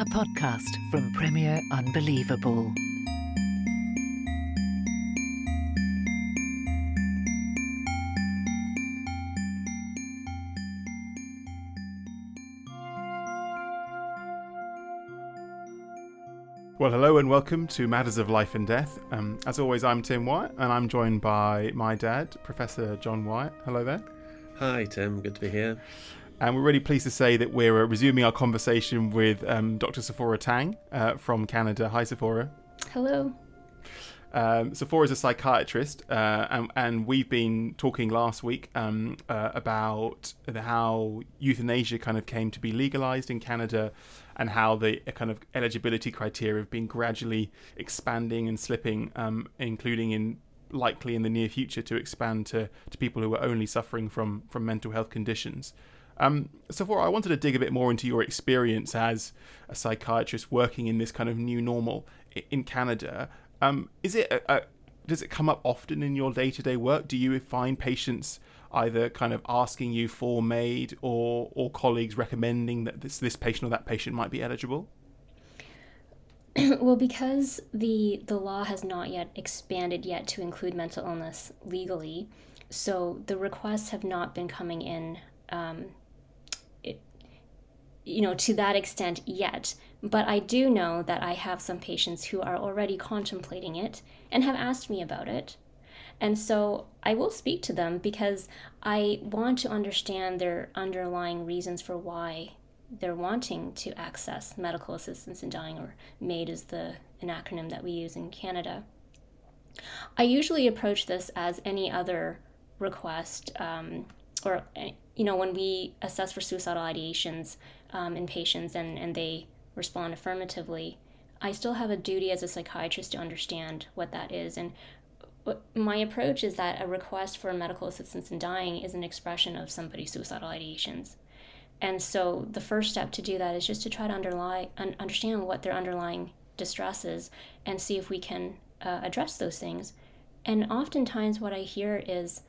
a podcast from Premier Unbelievable. Well, hello and welcome to Matters of Life and Death. Um, as always, I'm Tim Wyatt and I'm joined by my dad, Professor John Wyatt. Hello there. Hi, Tim. Good to be here. And we're really pleased to say that we're uh, resuming our conversation with um, Dr. Sephora Tang uh, from Canada. Hi, Sephora. Hello. Um, Sephora is a psychiatrist, uh, and, and, we've been talking last week um, uh, about how euthanasia kind of came to be legalized in Canada and how the uh, kind of eligibility criteria have been gradually expanding and slipping, um, including in likely in the near future to expand to, to people who are only suffering from, from mental health conditions. Um, for I wanted to dig a bit more into your experience as a psychiatrist working in this kind of new normal in Canada. Um, is it a, a, does it come up often in your day to day work? Do you find patients either kind of asking you for MAID or or colleagues recommending that this this patient or that patient might be eligible? well, because the the law has not yet expanded yet to include mental illness legally, so the requests have not been coming in um, you know, to that extent yet. But I do know that I have some patients who are already contemplating it and have asked me about it. And so I will speak to them because I want to understand their underlying reasons for why they're wanting to access medical assistance in dying, or MAID is the an acronym that we use in Canada. I usually approach this as any other request, um, or you know, when we assess for suicidal ideations, um, in patients and, and they respond affirmatively, I still have a duty as a psychiatrist to understand what that is. And my approach is that a request for medical assistance in dying is an expression of somebody's suicidal ideations. And so the first step to do that is just to try to underlie, un- understand what their underlying distress is and see if we can uh, address those things. And oftentimes, what I hear is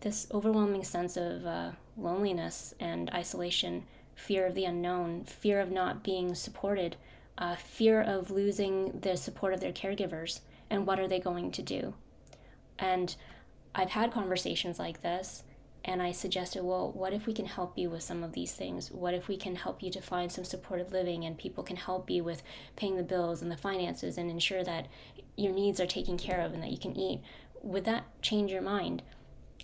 this overwhelming sense of uh, loneliness and isolation fear of the unknown, fear of not being supported, uh, fear of losing the support of their caregivers, and what are they going to do? And I've had conversations like this, and I suggested, well, what if we can help you with some of these things? What if we can help you to find some supported living and people can help you with paying the bills and the finances and ensure that your needs are taken care of and that you can eat? Would that change your mind?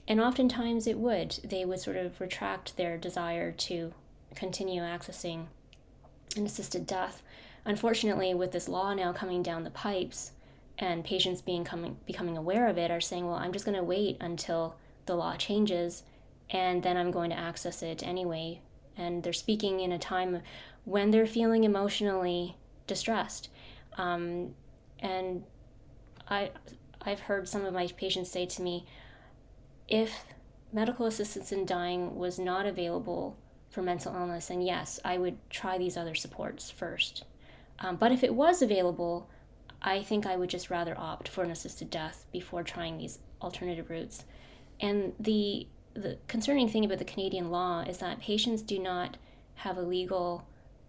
And oftentimes it would. They would sort of retract their desire to continue accessing an assisted death. Unfortunately, with this law now coming down the pipes and patients being coming, becoming aware of it are saying, well, I'm just going to wait until the law changes and then I'm going to access it anyway. And they're speaking in a time when they're feeling emotionally distressed. Um, and I, I've heard some of my patients say to me, if medical assistance in dying was not available for mental illness, and yes, I would try these other supports first. Um, but if it was available, I think I would just rather opt for an assisted death before trying these alternative routes. And the the concerning thing about the Canadian law is that patients do not have a legal,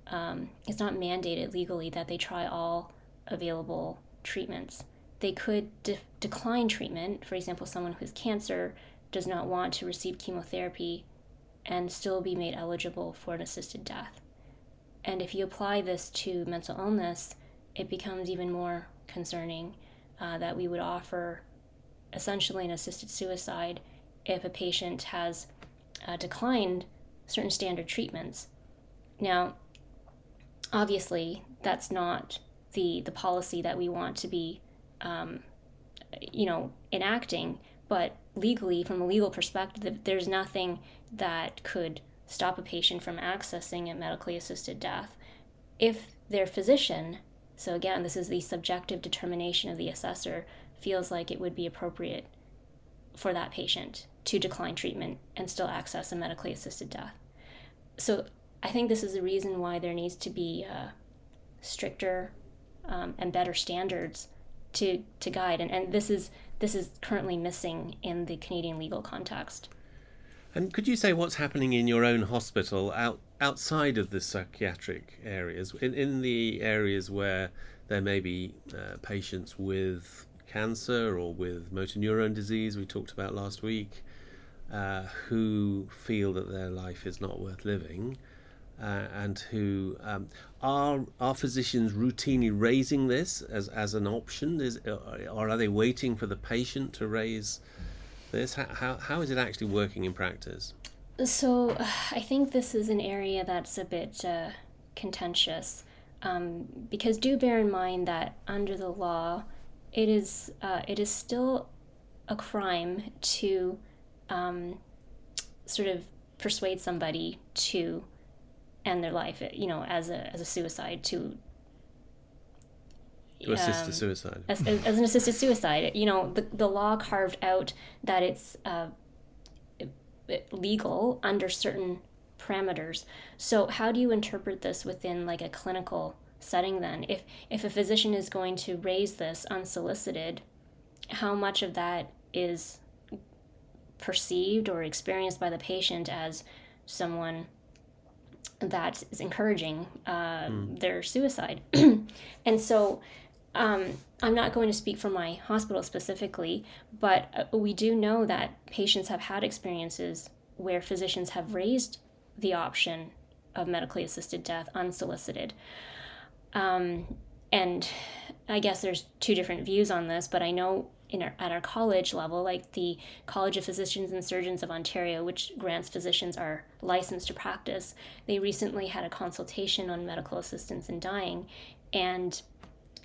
um, it's not mandated legally that they try all available treatments. They could de- decline treatment. For example, someone who has cancer does not want to receive chemotherapy and still be made eligible for an assisted death. And if you apply this to mental illness, it becomes even more concerning uh, that we would offer essentially an assisted suicide if a patient has uh, declined certain standard treatments. Now, obviously, that's not the the policy that we want to be, um, you know, enacting. But legally, from a legal perspective, there's nothing that could stop a patient from accessing a medically assisted death if their physician. So again, this is the subjective determination of the assessor feels like it would be appropriate for that patient to decline treatment and still access a medically assisted death. So I think this is the reason why there needs to be uh, stricter um, and better standards to to guide, and, and this is this is currently missing in the Canadian legal context. And could you say what's happening in your own hospital out outside of the psychiatric areas, in, in the areas where there may be uh, patients with cancer or with motor neurone disease we talked about last week, uh, who feel that their life is not worth living, uh, and who um, are are physicians routinely raising this as, as an option? Is or are they waiting for the patient to raise this? How, how, is it actually working in practice? So I think this is an area that's a bit uh, contentious um, because do bear in mind that under the law, it is uh, it is still a crime to um, sort of persuade somebody to end their life, you know, as a as a suicide to to assist um, suicide as, as, as, an assisted suicide. You know, the the law carved out that it's uh, legal under certain parameters. So how do you interpret this within like a clinical setting then? If if a physician is going to raise this unsolicited, how much of that is perceived or experienced by the patient as someone that is encouraging uh, mm. their suicide. and so um, I'm not going to speak for my hospital specifically, but uh, we do know that patients have had experiences where physicians have raised the option of medically assisted death unsolicited. Um, and I guess there's two different views on this, but I know our, at our college level, like the College of Physicians and Surgeons of Ontario, which grants physicians our license to practice, they recently had a consultation on medical assistance in dying. And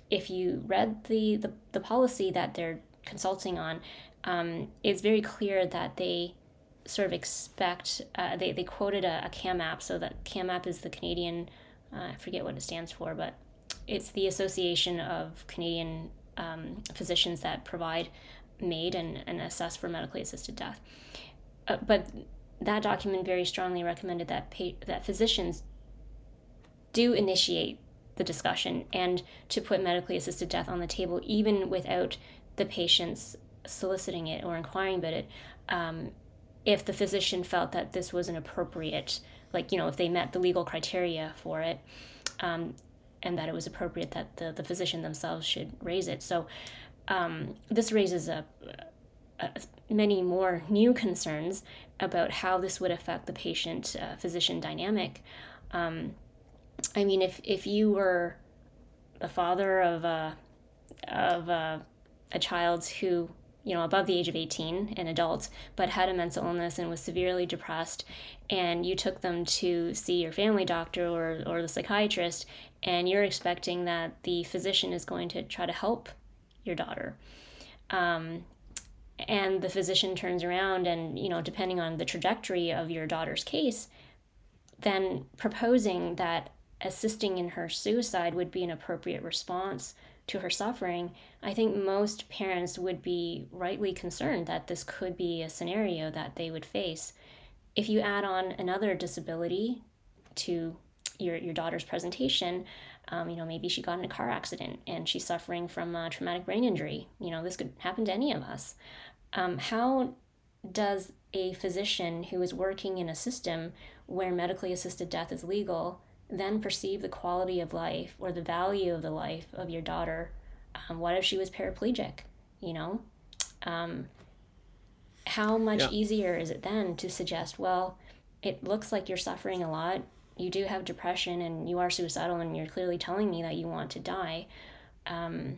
if you read the, the, the policy that they're consulting on, um, it's very clear that they sort of expect, uh, they, they quoted a, a CAMAP, so that CAMAP is the Canadian, uh, I forget what it stands for, but it's the Association of Canadian um, physicians that provide MAID and, and assess for medically assisted death. Uh, but that document very strongly recommended that pa- that physicians do initiate the discussion and to put medically assisted death on the table even without the patients soliciting it or inquiring about it um, if the physician felt that this was an appropriate like you know if they met the legal criteria for it um, and that it was appropriate that the, the physician themselves should raise it. So um, this raises a, a, many more new concerns about how this would affect the patient uh, physician dynamic. Um, I mean, if, if you were the father of a, of a, a child who you know, above the age of 18, an adult, but had a mental illness and was severely depressed, and you took them to see your family doctor or, or the psychiatrist, and you're expecting that the physician is going to try to help your daughter. Um, and the physician turns around and, you know, depending on the trajectory of your daughter's case, then proposing that assisting in her suicide would be an appropriate response to her suffering, I think most parents would be rightly concerned that this could be a scenario that they would face. If you add on another disability to your, your daughter's presentation, um, you know, maybe she got in a car accident and she's suffering from a traumatic brain injury. You know, this could happen to any of us. Um, how does a physician who is working in a system where medically assisted death is legal then perceive the quality of life or the value of the life of your daughter. Um, what if she was paraplegic? You know, um, how much yeah. easier is it then to suggest, well, it looks like you're suffering a lot. you do have depression and you are suicidal and you're clearly telling me that you want to die, um,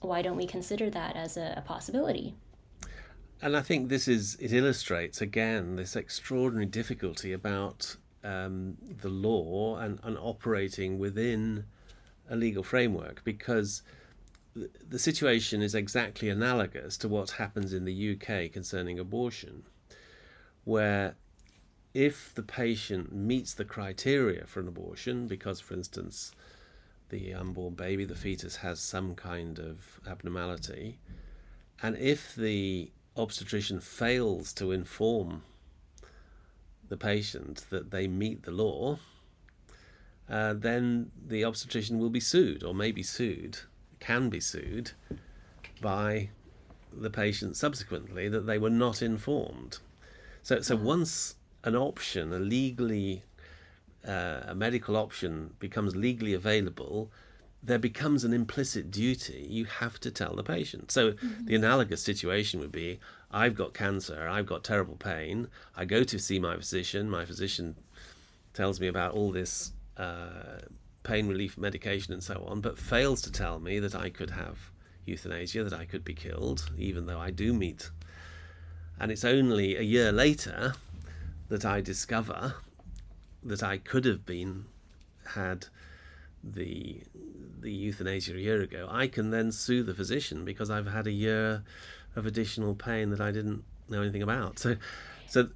why don't we consider that as a, a possibility? And I think this is it illustrates again this extraordinary difficulty about um, the law and, and operating within a legal framework because the, the situation is exactly analogous to what happens in the UK concerning abortion, where if the patient meets the criteria for an abortion, because, for instance, the unborn baby, the fetus, has some kind of abnormality, and if the obstetrician fails to inform the patient that they meet the law, uh, then the obstetrician will be sued or may be sued, can be sued by the patient subsequently that they were not informed. So, so once an option, a legally, uh, a medical option becomes legally available, there becomes an implicit duty. You have to tell the patient. So mm-hmm. the analogous situation would be I've got cancer, I've got terrible pain. I go to see my physician. My physician tells me about all this uh, pain relief medication and so on, but fails to tell me that I could have euthanasia, that I could be killed, even though I do meet. And it's only a year later that I discover that I could have been had the the euthanasia a year ago, I can then sue the physician because I've had a year of additional pain that I didn't know anything about. So, so,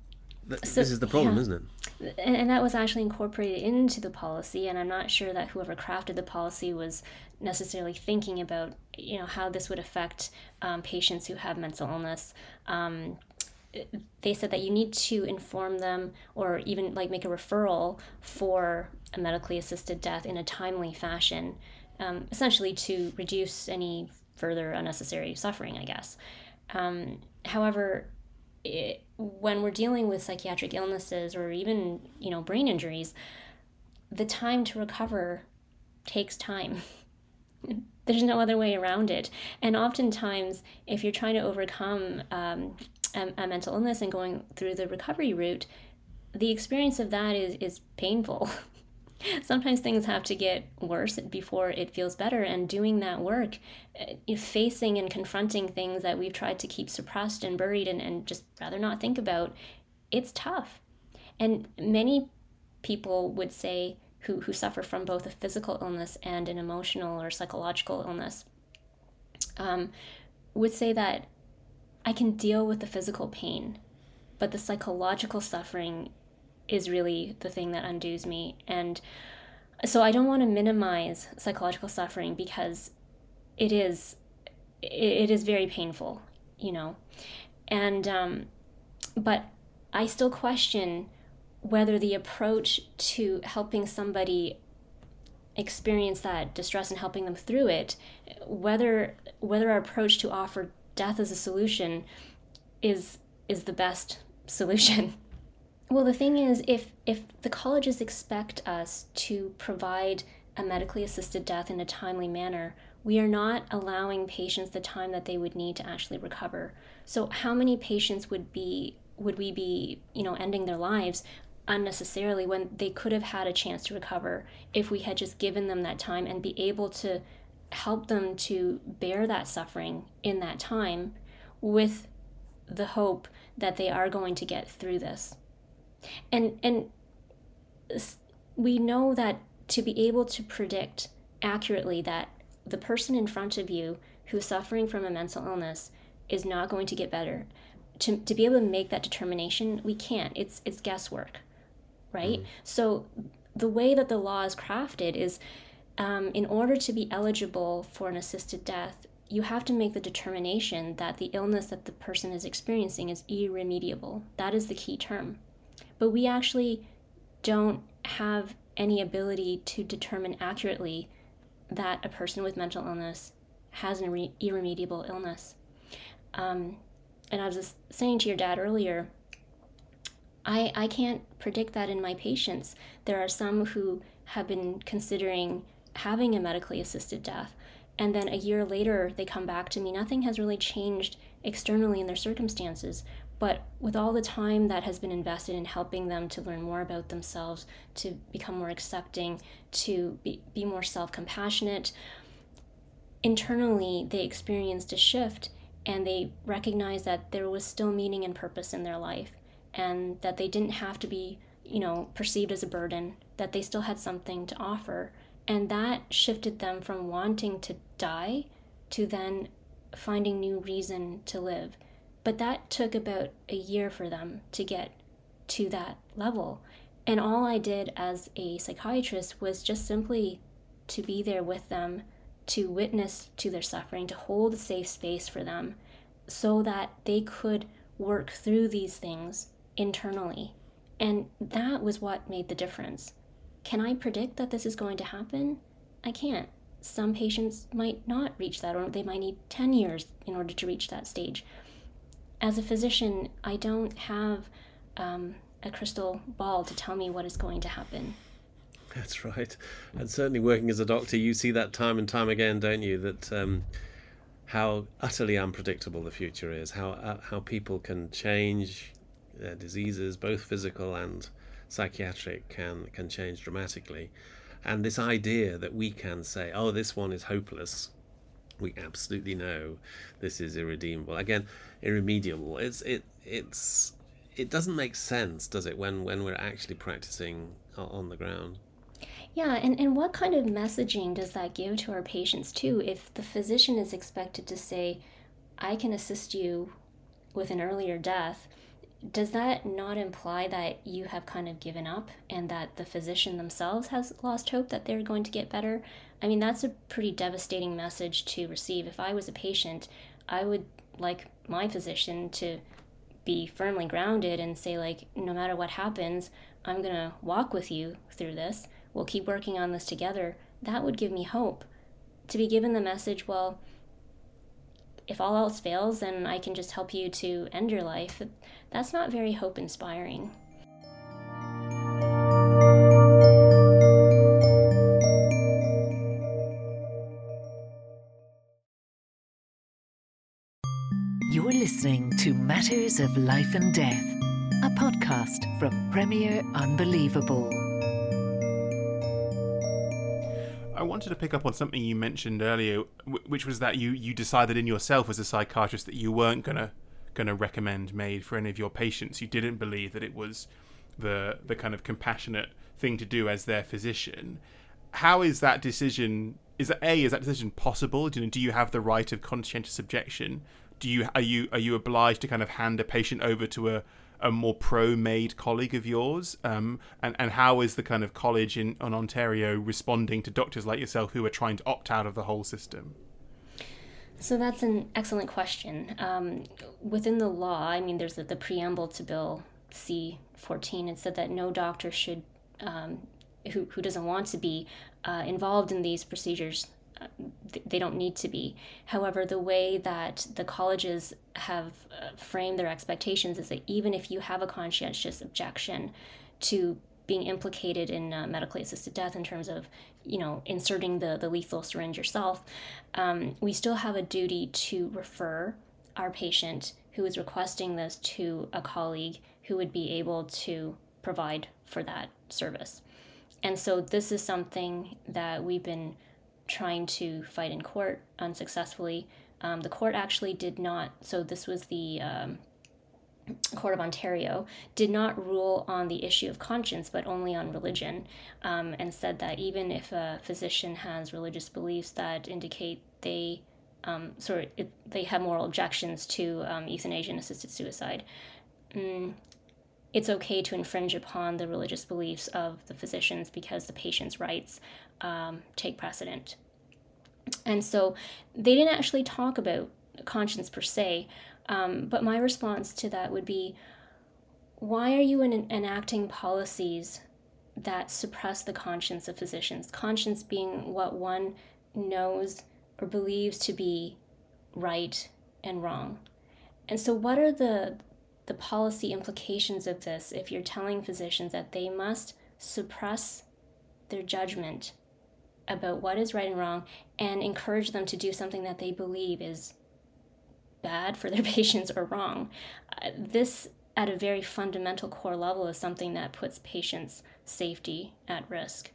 th- so this is the problem, yeah. isn't it? And, and that was actually incorporated into the policy, and I'm not sure that whoever crafted the policy was necessarily thinking about, you know, how this would affect um, patients who have mental illness. Um, they said that you need to inform them or even like make a referral for a medically assisted death in a timely fashion, um, essentially to reduce any further unnecessary suffering, I guess. Um, however, it, when we're dealing with psychiatric illnesses or even you know brain injuries, the time to recover takes time. There's no other way around it. And oftentimes, if you're trying to overcome um, a, a mental illness and going through the recovery route, the experience of that is is painful. Sometimes things have to get worse before it feels better, and doing that work, uh, facing and confronting things that we've tried to keep suppressed and buried and, and just rather not think about, it's tough. And many people would say who, who suffer from both a physical illness and an emotional or psychological illness um, would say that I can deal with the physical pain, but the psychological suffering is really the thing that undoes me. And so I don't want to minimize psychological suffering because it is it is very painful, you know. And um, but I still question whether the approach to helping somebody experience that distress and helping them through it, whether whether our approach to offer death as a solution is is the best solution. Well, the thing is, if if the colleges expect us to provide a medically assisted death in a timely manner, we are not allowing patients the time that they would need to actually recover. So, how many patients would be would we be, you know, ending their lives unnecessarily when they could have had a chance to recover if we had just given them that time and be able to help them to bear that suffering in that time with the hope that they are going to get through this. And and we know that to be able to predict accurately that the person in front of you who's suffering from a mental illness is not going to get better to, to be able to make that determination we can't it's it's guesswork right mm. so the way that the law is crafted is um, in order to be eligible for an assisted death, you have to make the determination that the illness that the person is experiencing is irremediable. That is the key term. But we actually don't have any ability to determine accurately that a person with mental illness has an irre- irremediable illness. Um, and I was just saying to your dad earlier, I, I can't predict that in my patients. There are some who have been considering having a medically assisted death. And then a year later, they come back to me. Nothing has really changed externally in their circumstances, But with all the time that has been invested in helping them to learn more about themselves, to become more accepting, to be, be more self compassionate, internally they experienced a shift and they recognized that there was still meaning and purpose in their life and that they didn't have to be, you know, perceived as a burden, that they still had something to offer. And that shifted them from wanting to die to then finding new reason to live. But that took about a year for them to get to that level. And all I did as a psychiatrist was just simply to be there with them, to witness to their suffering, to hold a safe space for them so that they could work through these things internally. And that was what made the difference. Can I predict that this is going to happen? I can't. Some patients might not reach that, or they might need 10 years in order to reach that stage. As a physician, I don't have um, a crystal ball to tell me what is going to happen. That's right. And certainly working as a doctor, you see that time and time again, don't you? That um, how utterly unpredictable the future is, how, uh, how people can change their diseases, both physical and psychiatric, can, can change dramatically. And this idea that we can say, oh, this one is hopeless, we absolutely know this is irredeemable. Again, irremediable. It's it it's it doesn't make sense, does it, when when we're actually practicing on the ground? Yeah, and, and what kind of messaging does that give to our patients too? If the physician is expected to say, I can assist you with an earlier death, does that not imply that you have kind of given up and that the physician themselves has lost hope that they're going to get better? I mean, that's a pretty devastating message to receive. If I was a patient, I would like my physician to be firmly grounded and say, like, no matter what happens, I'm going to walk with you through this. We'll keep working on this together. That would give me hope. To be given the message, well, if all else fails, then I can just help you to end your life. That's not very hope inspiring. You're listening to Matters of Life and Death, a podcast from Premier Unbelievable. I wanted to pick up on something you mentioned earlier, which was that you you decided in yourself as a psychiatrist that you weren't gonna gonna recommend MAID for any of your patients. You didn't believe that it was the the kind of compassionate thing to do as their physician. How is that decision? Is that a is that decision possible? Do you, do you have the right of conscientious objection? Do you are you are you obliged to kind of hand a patient over to a a more pro-MAID colleague of yours? Um, and and how is the kind of college in, in Ontario responding to doctors like yourself who are trying to opt out of the whole system? So that's an excellent question. Um, within the law, I mean, there's the, the preamble to Bill C 14. It said that no doctor should, um, who, who doesn't want to be uh, involved in these procedures, they don't need to be. However, the way that the colleges have uh, framed their expectations is that even if you have a conscientious objection to being implicated in uh, medically assisted death in terms of, you know, inserting the, the lethal syringe yourself, um, we still have a duty to refer our patient who is requesting this to a colleague who would be able to provide for that service. And so this is something that we've been trying to fight in court unsuccessfully. Um, the court actually did not, so this was the um, Court of Ontario, did not rule on the issue of conscience, but only on religion, um, and said that even if a physician has religious beliefs that indicate they um, sort of, they have moral objections to um, euthanasia and assisted suicide, mm, it's okay to infringe upon the religious beliefs of the physicians because the patient's rights um, take precedent. And so they didn't actually talk about conscience per se, um, but my response to that would be why are you en- enacting policies that suppress the conscience of physicians? Conscience being what one knows or believes to be right and wrong. And so, what are the the policy implications of this if you're telling physicians that they must suppress their judgment about what is right and wrong and encourage them to do something that they believe is bad for their patients or wrong. Uh, this, at a very fundamental core level, is something that puts patients' safety at risk.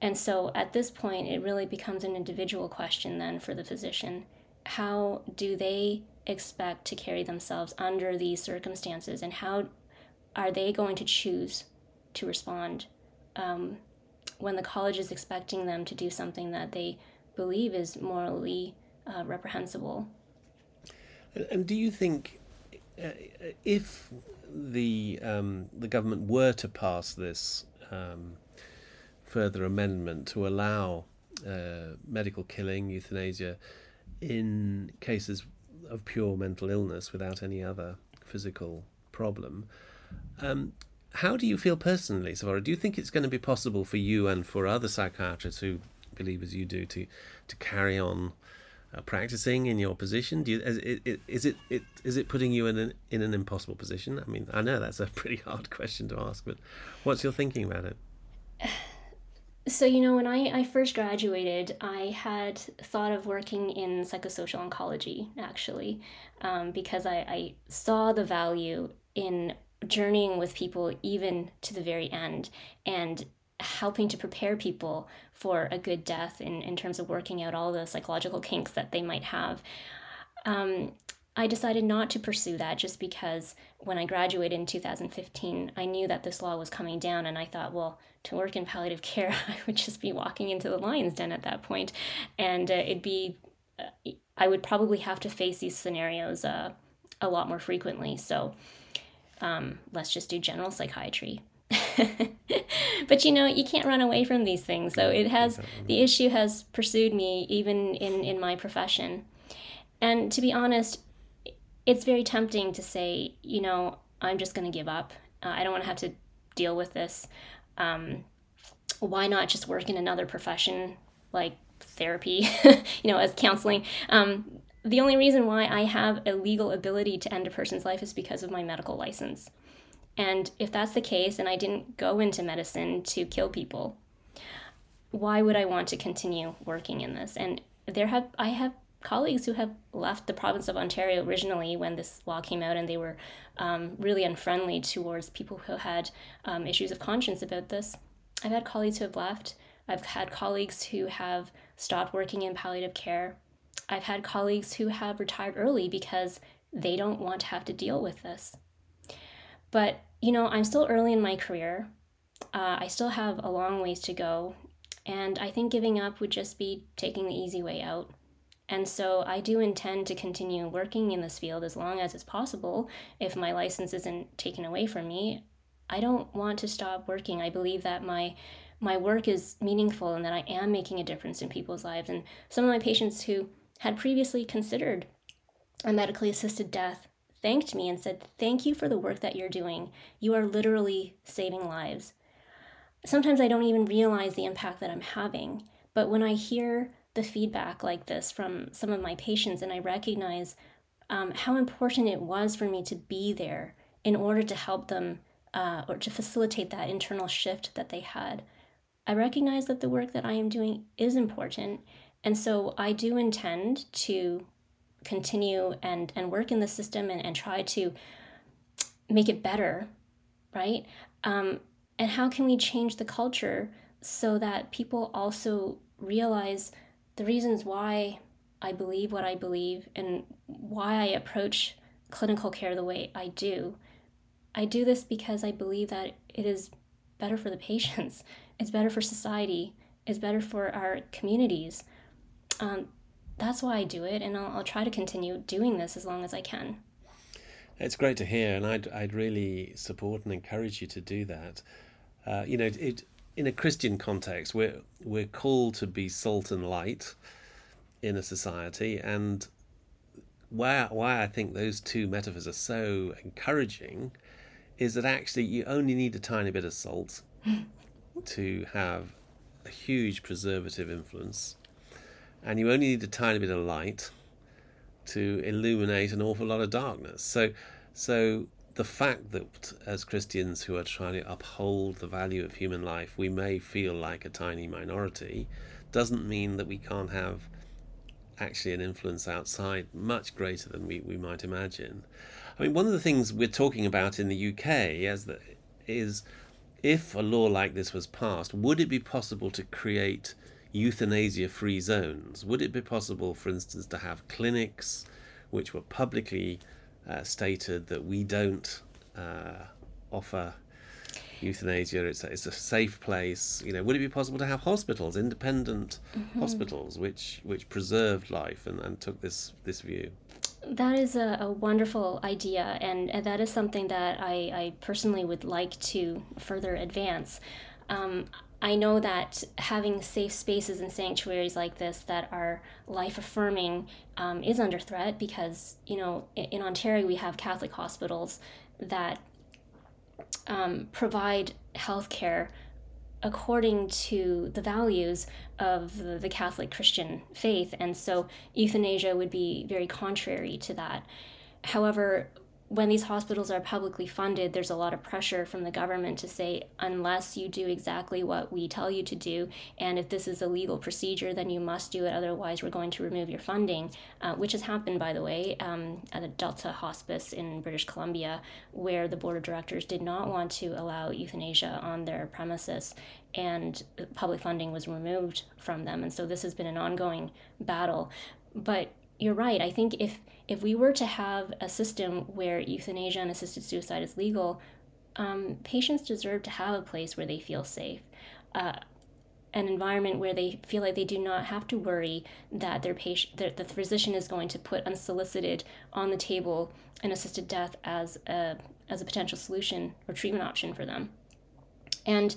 And so at this point, it really becomes an individual question then for the physician. How do they expect to carry themselves under these circumstances, and how are they going to choose to respond um, when the college is expecting them to do something that they believe is morally uh, reprehensible? And do you think uh, if the um, the government were to pass this um, further amendment to allow uh, medical killing, euthanasia, in cases of pure mental illness without any other physical problem. Um, how do you feel personally, Sephora? Do you think it's going to be possible for you and for other psychiatrists who believe as you do to to carry on practicing in your position? Do you, is, it, is it, it is it putting you in an in an impossible position? I mean, I know that's a pretty hard question to ask, but what's your thinking about it? So, you know, when I, I first graduated, I had thought of working in psychosocial oncology, actually, um, because I, I saw the value in journeying with people even to the very end and helping to prepare people for a good death in, in terms of working out all the psychological kinks that they might have. Um, I decided not to pursue that just because when I graduated in 2015, I knew that this law was coming down, and I thought, well, to work in palliative care, I would just be walking into the lion's den at that point, and uh, it'd be, uh, I would probably have to face these scenarios uh, a lot more frequently. So um, let's just do general psychiatry. but you know you can't run away from these things so it has the issue has pursued me even in in my profession and to be honest it's very tempting to say, you know, I'm just going to give up. Uh, I don't want to have to deal with this. Um, why not just work in another profession like therapy, you know, as counseling? Um, the only reason why I have a legal ability to end a person's life is because of my medical license. And if that's the case, and I didn't go into medicine to kill people, why would I want to continue working in this? And there have I have colleagues who have left the province of Ontario originally when this law came out, and they were um, really unfriendly towards people who had um, issues of conscience about this. I've had colleagues who have left. I've had colleagues who have stopped working in palliative care. I've had colleagues who have retired early because they don't want to have to deal with this. But, you know, I'm still early in my career. Uh, I still have a long ways to go. And I think giving up would just be taking the easy way out. And so I do intend to continue working in this field as long as it's possible. If my license isn't taken away from me, I don't want to stop working. I believe that my my work is meaningful and that I am making a difference in people's lives. And some of my patients who had previously considered a medically assisted death thanked me and said, Thank you for the work that you're doing. You are literally saving lives. Sometimes I don't even realize the impact that I'm having. But when I hear the feedback like this from some of my patients, and I recognize um, how important it was for me to be there in order to help them uh, or to facilitate that internal shift that they had. I recognize that the work that I am doing is important, and so I do intend to continue and, and work in the system and, and try to make it better, right? Um, and how can we change the culture so that people also realize the reasons why I believe what I believe and why I approach clinical care the way I do. I do this because I believe that it is better for the patients, it's better for society, it's better for our communities. Um, that's why I do it, and I'll, I'll, try to continue doing this as long as I can. It's great to hear, and I'd, I'd really support and encourage you to do that. Uh, you know, it, in a Christian context, we're we're called to be salt and light in a society, and why why I think those two metaphors are so encouraging is that actually you only need a tiny bit of salt to have a huge preservative influence, and you only need a tiny bit of light to illuminate an awful lot of darkness. So so the fact that as Christians who are trying to uphold the value of human life, we may feel like a tiny minority, doesn't mean that we can't have actually an influence outside much greater than we, we might imagine. I mean, one of the things we're talking about in the UK as the, is if a law like this was passed, would it be possible to create euthanasia free zones? Would it be possible, for instance, to have clinics which were publicly uh, stated that we don't uh, offer euthanasia. It's a, it's a safe place. You know, would it be possible to have hospitals, independent mm-hmm. hospitals, which which preserved life and, and took this this view? That is a, a wonderful idea, and, and, that is something that I, I personally would like to further advance. Um, I know that having safe spaces and sanctuaries like this that are life affirming um, is under threat because, you know, in, Ontario we have Catholic hospitals that um, provide health care according to the values of the, Catholic Christian faith. And so euthanasia would be very contrary to that. However, when these hospitals are publicly funded, there's a lot of pressure from the government to say, unless you do exactly what we tell you to do, and if this is a legal procedure, then you must do it, otherwise, we're going to remove your funding, uh, which has happened, by the way, um, at a Delta Hospice in British Columbia, where the board of directors did not want to allow euthanasia on their premises, and public funding was removed from them. And so this has been an ongoing battle. But you're right. I think if if we were to have a system where euthanasia and assisted suicide is legal, um, patients deserve to have a place where they feel safe. Uh, an environment where they feel like they do not have to worry that their patient, that the physician is going to put unsolicited on the table an assisted death as a as a potential solution or treatment option for them. And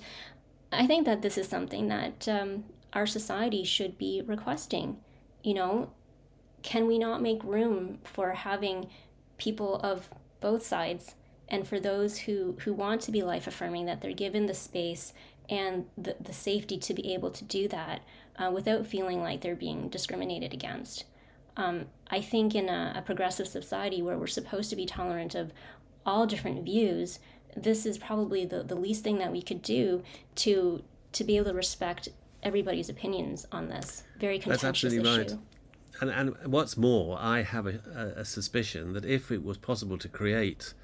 I think that this is something that um, our society should be requesting. You know, can we not make room for having people of both sides and for those who, who want to be life affirming that they're given the space and the, the safety to be able to do that uh, without feeling like they're being discriminated against. Um, I think in a, a progressive society where we're supposed to be tolerant of all different views, this is probably the, the least thing that we could do to to be able to respect everybody's opinions on this very contentious That's absolutely issue. right and, and what's more, I have a, a, suspicion that if it was possible to create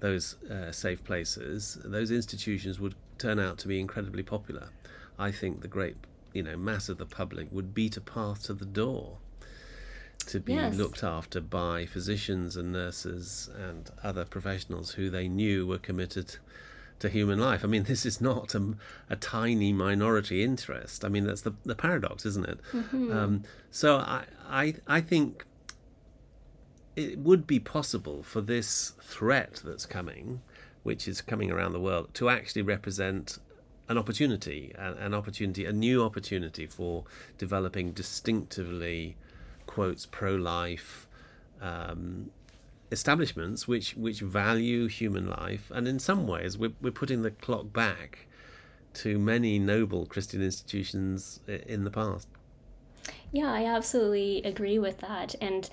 those uh, safe places, those institutions would turn out to be incredibly popular. I think the great, you know, mass of the public would beat a path to the door to be yes. looked after by physicians and nurses and other professionals who they knew were committed to human life. I mean, this is not a, a tiny minority interest. I mean, that's the, the paradox, isn't it? Mm-hmm. Um, so I, I, I think it would be possible for this threat that's coming, which is coming around the world, to actually represent an opportunity, an, an opportunity, a new opportunity for developing distinctively, quotes, pro life. Um, establishments which which value human life, and in some ways we're we're putting the clock back to many noble Christian institutions in the past. Yeah, I absolutely agree with that, and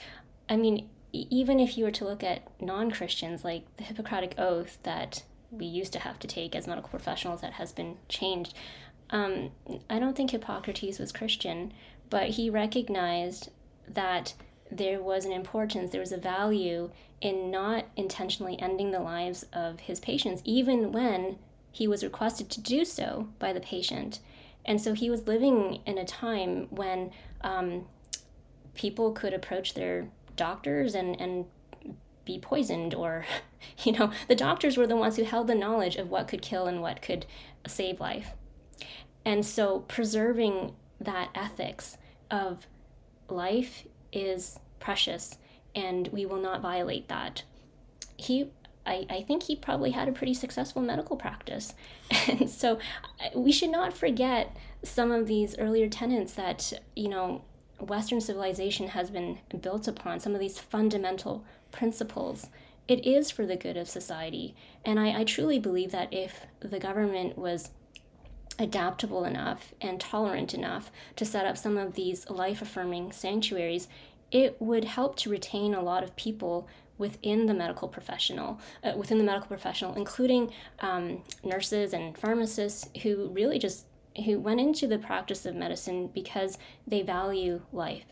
I mean, even if you were to look at non-Christians, like the Hippocratic Oath that we used to have to take as medical professionals, that has been changed. Um, I don't think Hippocrates was Christian, but he recognized that there was an importance, there was a value in not intentionally ending the lives of his patients, even when he was requested to do so by the patient. And so he was living in a time when um, people could approach their doctors and, and be poisoned, or, you know, the doctors were the ones who held the knowledge of what could kill and what could save life. And so preserving that ethics of life is precious and we will not violate that. He I, I think he probably had a pretty successful medical practice. And so we should not forget some of these earlier tenets that, you know, Western civilization has been built upon, some of these fundamental principles. It is for the good of society. And I, I truly believe that if the government was adaptable enough and tolerant enough to set up some of these life affirming sanctuaries, it would help to retain a lot of people within the medical professional, uh, within the medical professional, including um, nurses and pharmacists who really just who went into the practice of medicine because they value life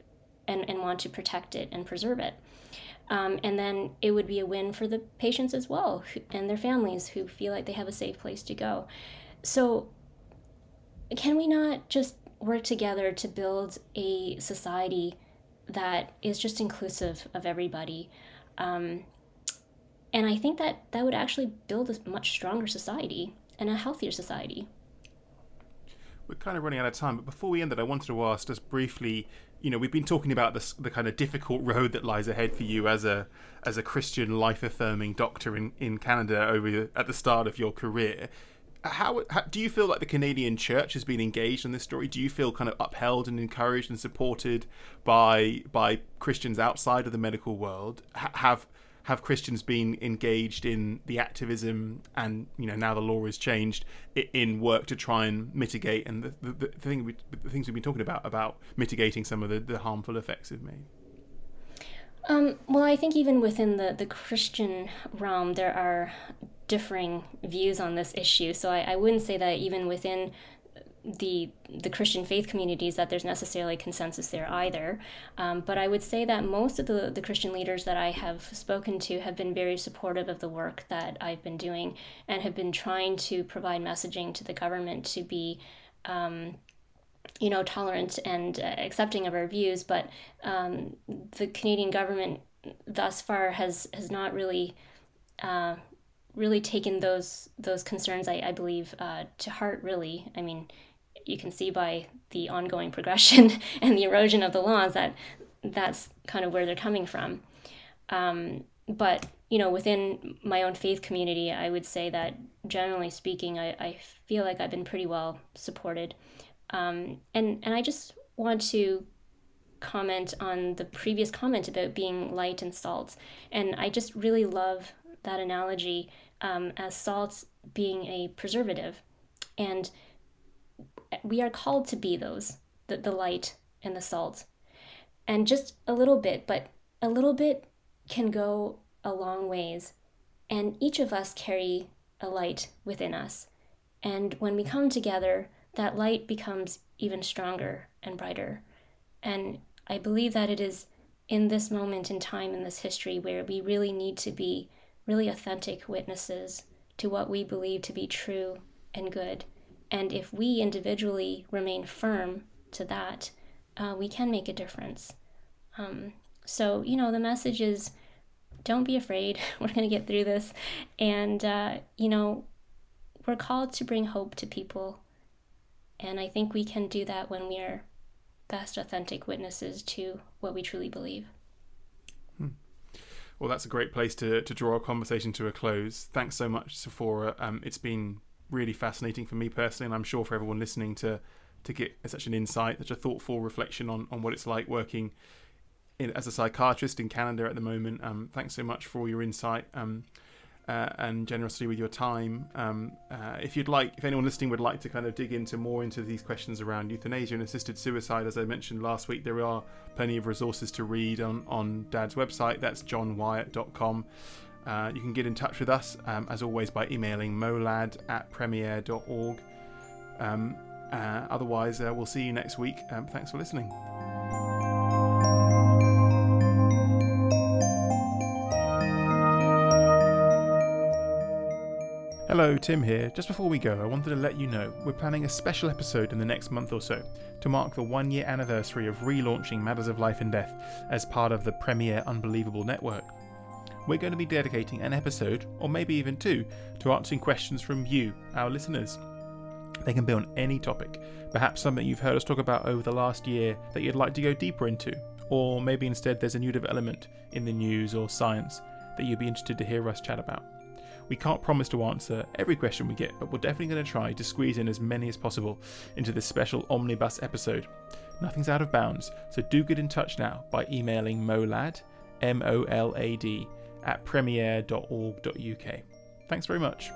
and, and want to protect it and preserve it. Um, and then it would be a win for the patients as well and their families who feel like they have a safe place to go. So, can we not just work together to build a society that is just inclusive of everybody? Um, and I think that that would actually build a much stronger society and a healthier society. We're kind of running out of time, but before we end it, I wanted to ask just briefly. You know, we've been talking about this, the kind of difficult road that lies ahead for you as a as a Christian life affirming doctor in, in Canada over at the start of your career. How, how, do you feel like the Canadian Church has been engaged in this story? Do you feel kind of upheld and encouraged and supported by by Christians outside of the medical world? H- have have Christians been engaged in the activism and you know now the law has changed in work to try and mitigate and the, the, the thing we, the things we've been talking about about mitigating some of the, the harmful effects of me um, well i think even within the, the christian realm there are differing views on this issue so I, I wouldn't say that even within the the Christian faith communities that there's necessarily consensus there either. Um, but I would say that most of the, the Christian leaders that I have spoken to have been very supportive of the work that I've been doing and have been trying to provide messaging to the government to be. Um, you know, tolerant and uh, accepting of our views, but um, the Canadian government thus far has has not really uh, really taken those those concerns, I, I believe, uh, to heart. Really, I mean, you can see by the ongoing progression and the erosion of the laws that that's kind of where they're coming from. Um, but you know, within my own faith community, I would say that generally speaking, I, I feel like I've been pretty well supported. Um, and and I just want to comment on the previous comment about being light and salt, and I just really love that analogy um, as salt being a preservative, and we are called to be those the, the light and the salt. And just a little bit but a little bit can go a long ways. And each of us carry a light within us. And when we come together that light becomes even stronger and brighter. And i believe that it is in this moment in time in this history where we really need to be really authentic witnesses to what we believe to be true and good and if we individually remain firm to that, uh, we can make a difference. Um, so, you know, the message is don't be afraid. We're going to get through this. And, uh, you know, we're called to bring hope to people. And I think we can do that when we are best authentic witnesses to what we truly believe. Well, that's a great place to, to draw our conversation to a close. Thanks so much, Sephora. Um, it's been really fascinating for me personally, and I'm sure for everyone listening to to get such an insight, such a thoughtful reflection on, on what it's like working in, as a psychiatrist in Canada at the moment. Um, thanks so much for all your insight um, uh, and generosity with your time. Um, uh, if you'd like, if anyone listening would like to kind of dig into more into these questions around euthanasia and assisted suicide, as I mentioned last week, there are plenty of resources to read on, on Dad's website. That's johnwyatt.com. Uh, you can get in touch with us, um, as always, by emailing molad at premier.org. Um, uh, otherwise, uh, we'll see you next week. Um, thanks for listening. Hello, Tim here. Just before we go, I wanted to let you know we're planning a special episode in the next month or so to mark the one year anniversary of relaunching Matters of Life and Death as part of the Premier Unbelievable Network we're going to be dedicating an episode, or maybe even two, to answering questions from you, our listeners. They can be on any topic, perhaps something you've heard us talk about over the last year that you'd like to go deeper into, or maybe instead there's a new development in the news or science that you'd be interested to hear us chat about. We can't promise to answer every question we get, but we're definitely going to try to squeeze in as many as possible into this special omnibus episode. Nothing's out of bounds, so do get in touch now by emailing molad, M O L A D, at premier.org.uk. Thanks very much.